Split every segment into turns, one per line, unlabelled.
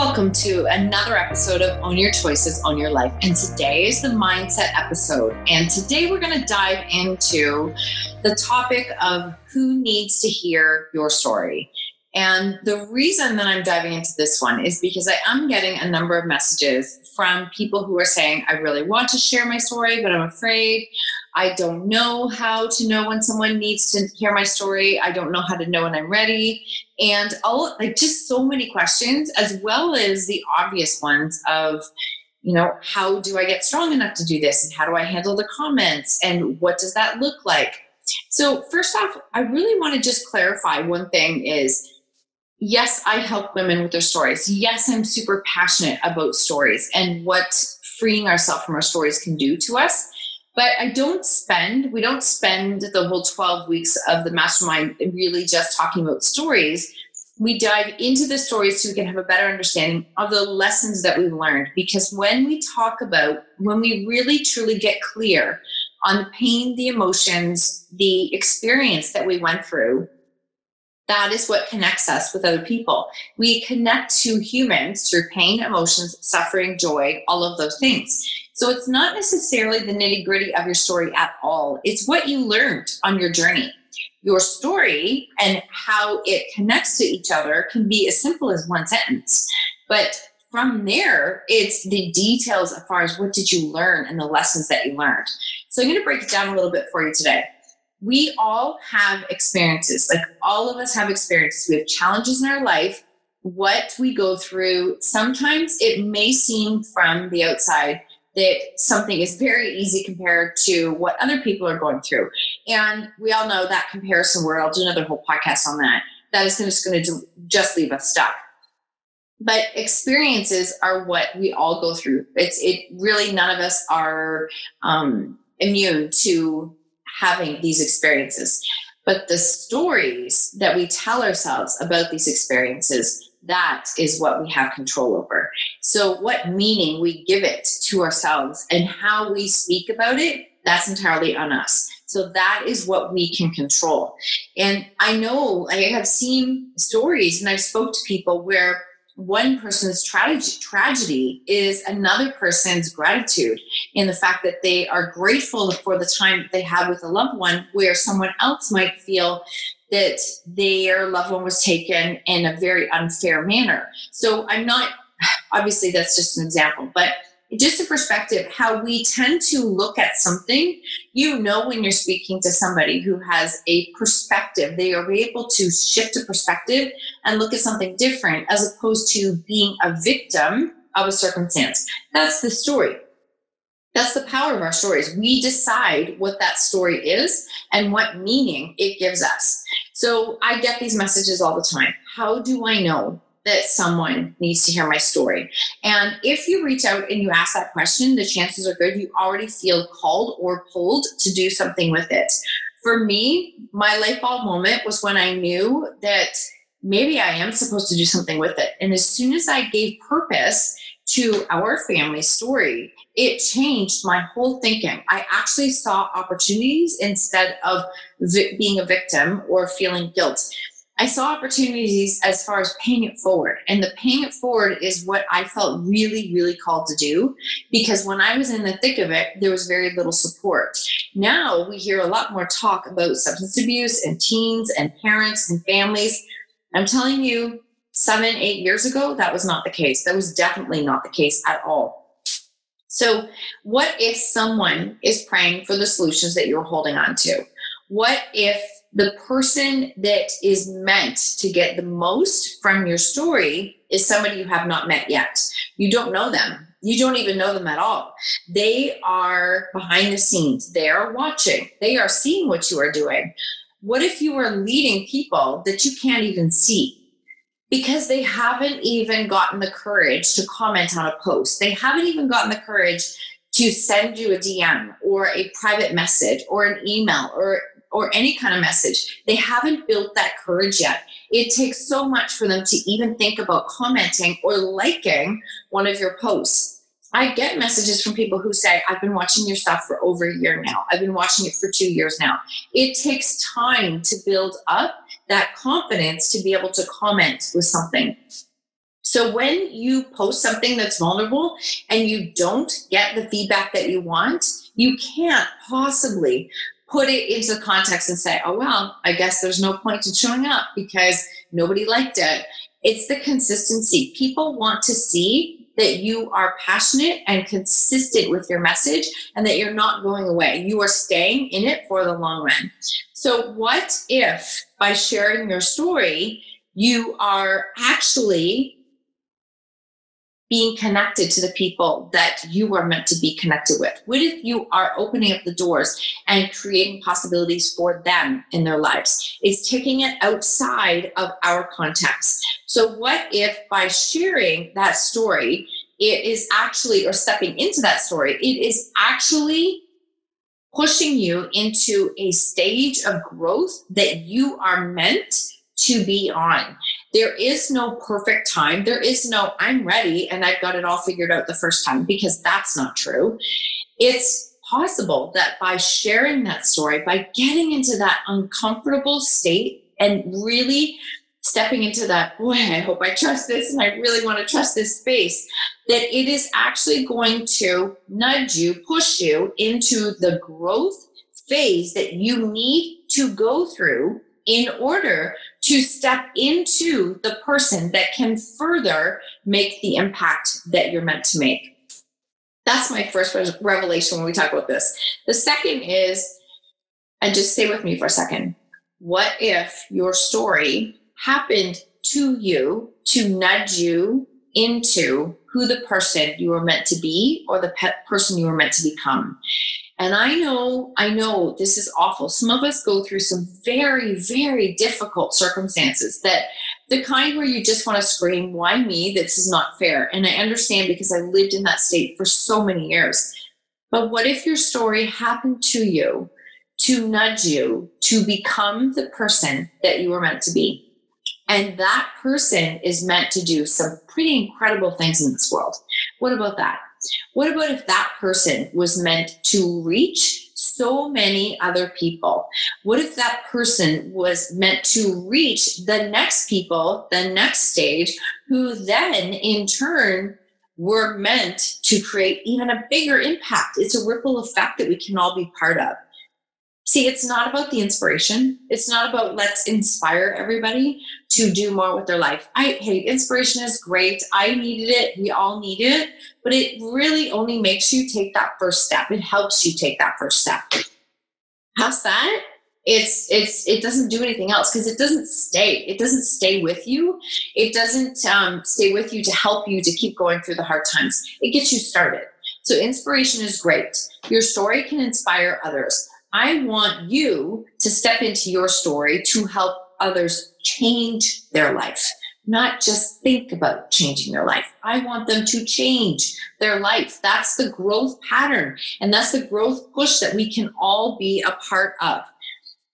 Welcome to another episode of Own Your Choices, Own Your Life. And today is the mindset episode. And today we're going to dive into the topic of who needs to hear your story. And the reason that I'm diving into this one is because I am getting a number of messages from people who are saying, I really want to share my story, but I'm afraid. I don't know how to know when someone needs to hear my story. I don't know how to know when I'm ready. And all like just so many questions, as well as the obvious ones of, you know, how do I get strong enough to do this? And how do I handle the comments? And what does that look like? So, first off, I really want to just clarify one thing is yes, I help women with their stories. Yes, I'm super passionate about stories and what freeing ourselves from our stories can do to us. But I don't spend, we don't spend the whole 12 weeks of the mastermind really just talking about stories. We dive into the stories so we can have a better understanding of the lessons that we've learned. Because when we talk about, when we really truly get clear on the pain, the emotions, the experience that we went through, that is what connects us with other people. We connect to humans through pain, emotions, suffering, joy, all of those things. So it's not necessarily the nitty gritty of your story at all. It's what you learned on your journey. Your story and how it connects to each other can be as simple as one sentence. But from there, it's the details as far as what did you learn and the lessons that you learned. So I'm going to break it down a little bit for you today. We all have experiences, like all of us have experiences. We have challenges in our life, what we go through. Sometimes it may seem from the outside that something is very easy compared to what other people are going through. And we all know that comparison where I'll do another whole podcast on that. That is just going to just leave us stuck. But experiences are what we all go through. It's it really none of us are um, immune to having these experiences. But the stories that we tell ourselves about these experiences that is what we have control over. So, what meaning we give it to ourselves and how we speak about it, that's entirely on us. So, that is what we can control. And I know I have seen stories and I've spoke to people where one person's tragedy, tragedy is another person's gratitude in the fact that they are grateful for the time they had with a loved one where someone else might feel that their loved one was taken in a very unfair manner. So I'm not, obviously, that's just an example, but just a perspective how we tend to look at something you know when you're speaking to somebody who has a perspective they are able to shift a perspective and look at something different as opposed to being a victim of a circumstance that's the story that's the power of our stories. We decide what that story is and what meaning it gives us. So I get these messages all the time. How do I know that someone needs to hear my story? And if you reach out and you ask that question, the chances are good you already feel called or pulled to do something with it. For me, my light bulb moment was when I knew that maybe I am supposed to do something with it. And as soon as I gave purpose to our family story, it changed my whole thinking. I actually saw opportunities instead of vi- being a victim or feeling guilt. I saw opportunities as far as paying it forward. And the paying it forward is what I felt really, really called to do because when I was in the thick of it, there was very little support. Now we hear a lot more talk about substance abuse and teens and parents and families. I'm telling you, seven, eight years ago, that was not the case. That was definitely not the case at all.
So, what if someone is praying for the solutions that you're holding on to? What if the person that is meant to get the most from your story is somebody you have not met yet? You don't know them. You don't even know them at all. They are behind the scenes. They are watching. They are seeing what you are doing. What if you are leading people that you can't even see? Because they haven't even gotten the courage to comment on a post. They haven't even gotten the courage to send you a DM or a private message or an email or or any kind of message. They haven't built that courage yet. It takes so much for them to even think about commenting or liking one of your posts. I get messages from people who say, I've been watching your stuff for over a year now. I've been watching it for two years now. It takes time to build up that confidence to be able to comment with something. So when you post something that's vulnerable and you don't get the feedback that you want, you can't possibly put it into context and say, oh, well, I guess there's no point in showing up because nobody liked it. It's the consistency. People want to see that you are passionate and consistent with your message and that you're not going away. You are staying in it for the long run. So, what if by sharing your story, you are actually being connected to the people that you are meant to be connected with? What if you are opening up the doors and creating possibilities for them in their lives? It's taking it outside of our context. So, what if by sharing that story, it is actually, or stepping into that story, it is actually pushing you into a stage of growth that you are meant to be on. There is no perfect time. There is no, I'm ready and I've got it all figured out the first time because that's not true. It's possible that by sharing that story, by getting into that uncomfortable state and really stepping into that, boy, I hope I trust this and I really want to trust this space, that it is actually going to nudge you, push you into the growth phase that you need to go through in order to step into the person that can further make the impact that you're meant to make. That's my first revelation when we talk about this. The second is, and just stay with me for a second. What if your story happened to you to nudge you into who the person you were meant to be or the person you were meant to become? And I know, I know this is awful. Some of us go through some very, very difficult circumstances that the kind where you just want to scream, why me? This is not fair. And I understand because I lived in that state for so many years. But what if your story happened to you to nudge you to become the person that you were meant to be? And that person is meant to do some pretty incredible things in this world. What about that? What about if that person was meant to reach so many other people? What if that person was meant to reach the next people, the next stage, who then in turn were meant to create even a bigger impact? It's a ripple effect that we can all be part of. See, it's not about the inspiration. It's not about let's inspire everybody to do more with their life. I hey, inspiration is great. I needed it. We all need it, but it really only makes you take that first step. It helps you take that first step. How's that? It's it's it doesn't do anything else because it doesn't stay. It doesn't stay with you. It doesn't um, stay with you to help you to keep going through the hard times. It gets you started. So inspiration is great. Your story can inspire others I want you to step into your story to help others change their life, not just think about changing their life. I want them to change their life. That's the growth pattern, and that's the growth push that we can all be a part of.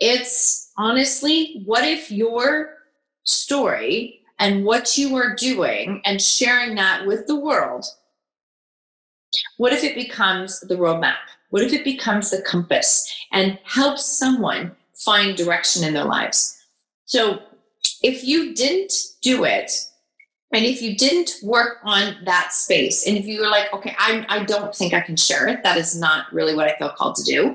It's honestly, what if your story and what you are doing and sharing that with the world, what if it becomes the roadmap? What if it becomes the compass and helps someone find direction in their lives? So if you didn't do it, and if you didn't work on that space, and if you were like, okay, I, I don't think I can share it, that is not really what I feel called to do,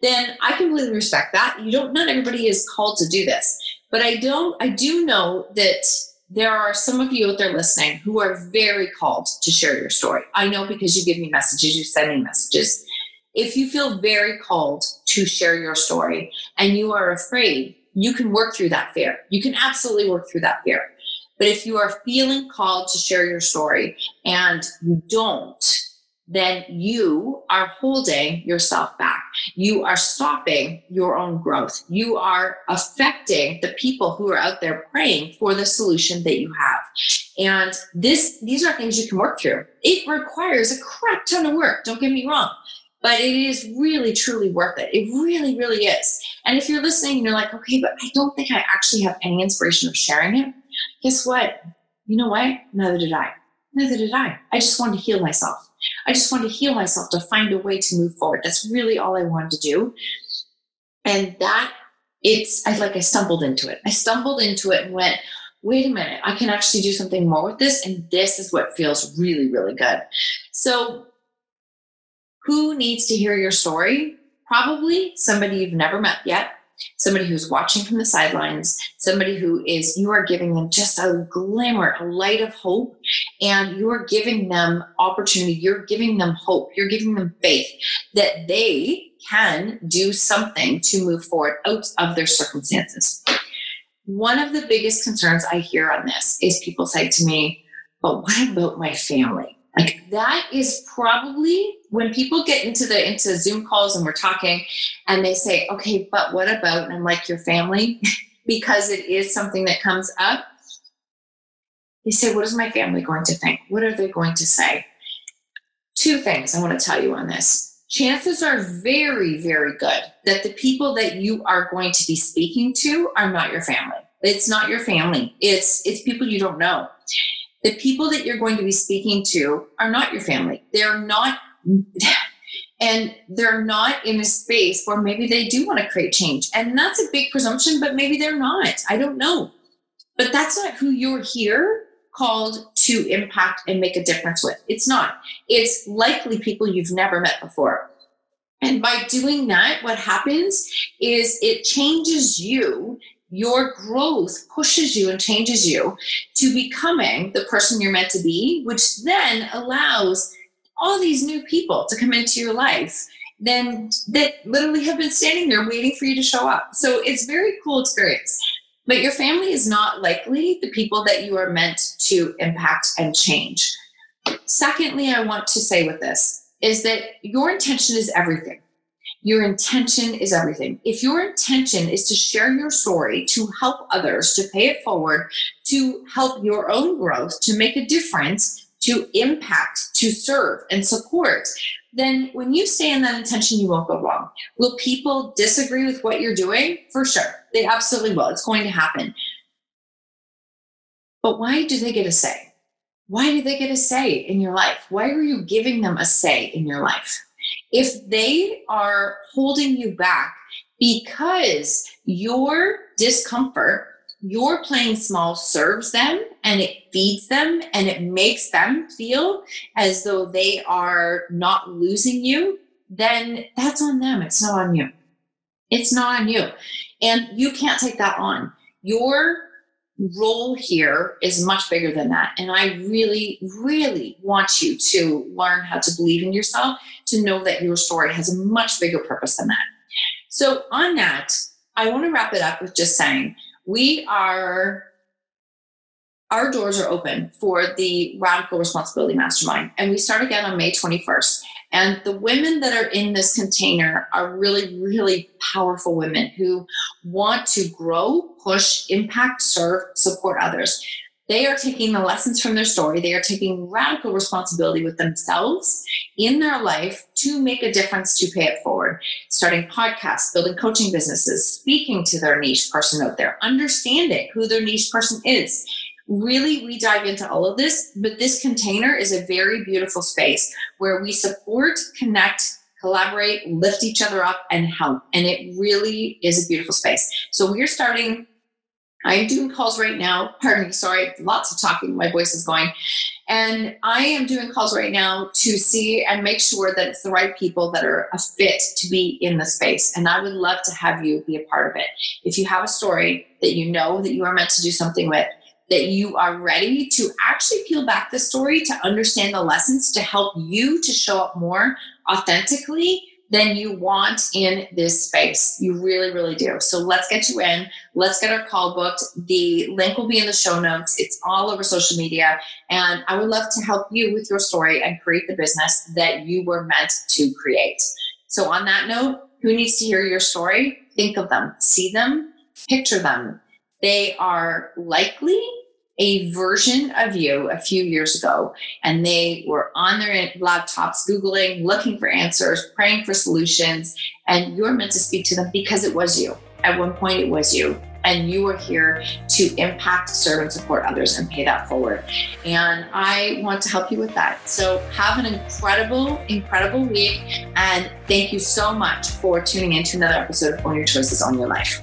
then I completely respect that. You don't, not everybody is called to do this. But I don't, I do know that there are some of you out there listening who are very called to share your story. I know because you give me messages, you send me messages. If you feel very called to share your story and you are afraid, you can work through that fear. You can absolutely work through that fear. But if you are feeling called to share your story and you don't, then you are holding yourself back. You are stopping your own growth. You are affecting the people who are out there praying for the solution that you have. And this, these are things you can work through. It requires a crap ton of work. Don't get me wrong, but it is really, truly worth it. It really, really is. And if you're listening and you're like, okay, but I don't think I actually have any inspiration of sharing it. Guess what? You know what? Neither did I. Neither did I. I just wanted to heal myself. I just wanted to heal myself to find a way to move forward. That's really all I wanted to do. And that it's I like I stumbled into it. I stumbled into it and went, wait a minute, I can actually do something more with this. And this is what feels really, really good. So who needs to hear your story? Probably somebody you've never met yet somebody who's watching from the sidelines, somebody who is, you are giving them just a glimmer, a light of hope, and you are giving them opportunity. You're giving them hope. You're giving them faith that they can do something to move forward out of their circumstances. One of the biggest concerns I hear on this is people say to me, but what about my family? Like that is probably when people get into the into Zoom calls and we're talking and they say, okay, but what about, and I'm like, your family, because it is something that comes up. They say, what is my family going to think? What are they going to say? Two things I want to tell you on this. Chances are very, very good that the people that you are going to be speaking to are not your family. It's not your family. It's it's people you don't know the people that you're going to be speaking to are not your family. They're not, and they're not in a space where maybe they do want to create change. And that's a big presumption, but maybe they're not. I don't know. But that's not who you're here called to impact and make a difference with. It's not. It's likely people you've never met before. And by doing that, what happens is it changes you your growth pushes you and changes you to becoming the person you're meant to be, which then allows all these new people to come into your life then that literally have been standing there waiting for you to show up. So it's very cool experience. But your family is not likely the people that you are meant to impact and change. Secondly, I want to say with this is that your intention is everything. Your intention is everything. If your intention is to share your story, to help others, to pay it forward, to help your own growth, to make a difference, to impact, to serve and support, then when you stay in that intention, you won't go wrong. Will people disagree with what you're doing? For sure. They absolutely will. It's going to happen. But why do they get a say? Why do they get a say in your life? Why are you giving them a say in your life? If they are holding you back because your discomfort, your playing small serves them and it feeds them and it makes them feel as though they are not losing you, then that's on them. It's not on you. It's not on you. And you can't take that on. Your role here is much bigger than that. And I really, really want you to learn how to believe in yourself, to know that your story has a much bigger purpose than that. So, on that, I want to wrap it up with just saying we are our doors are open for the Radical Responsibility Mastermind. And we start again on May 21st. And the women that are in this container are really, really powerful women who want to grow, push, impact, serve, support others. They are taking the lessons from their story. They are taking radical responsibility with themselves in their life to make a difference to pay it forward. Starting podcasts, building coaching businesses, speaking to their niche person out there, understanding who their niche person is, really we dive into all of this but this container is a very beautiful space where we support connect collaborate lift each other up and help. And it really is a beautiful space. So we're starting i'm doing calls right now. Pardon me sorry lots of talking my voice is going. And i am doing calls right now to see and make sure that it's the right people that are a fit to be in the space. And i would love to have you be a part of it. If you have a story that you know that you are meant to do something with that you are ready to actually peel back the story to understand the lessons to help you to show up more authentically than you want in this space. You really, really do. So let's get you in. Let's get our call booked. The link will be in the show notes. It's all over social media. And I would love to help you with your story and create the business that you were meant to create. So, on that note, who needs to hear your story? Think of them, see them, picture them. They are likely a version of you a few years ago and they were on their laptops googling looking for answers praying for solutions and you're meant to speak to them because it was you. At one point it was you and you are here to impact serve and support others and pay that forward. And i want to help you with that. So have an incredible incredible week and thank you so much for tuning in to another episode of own your choices on your life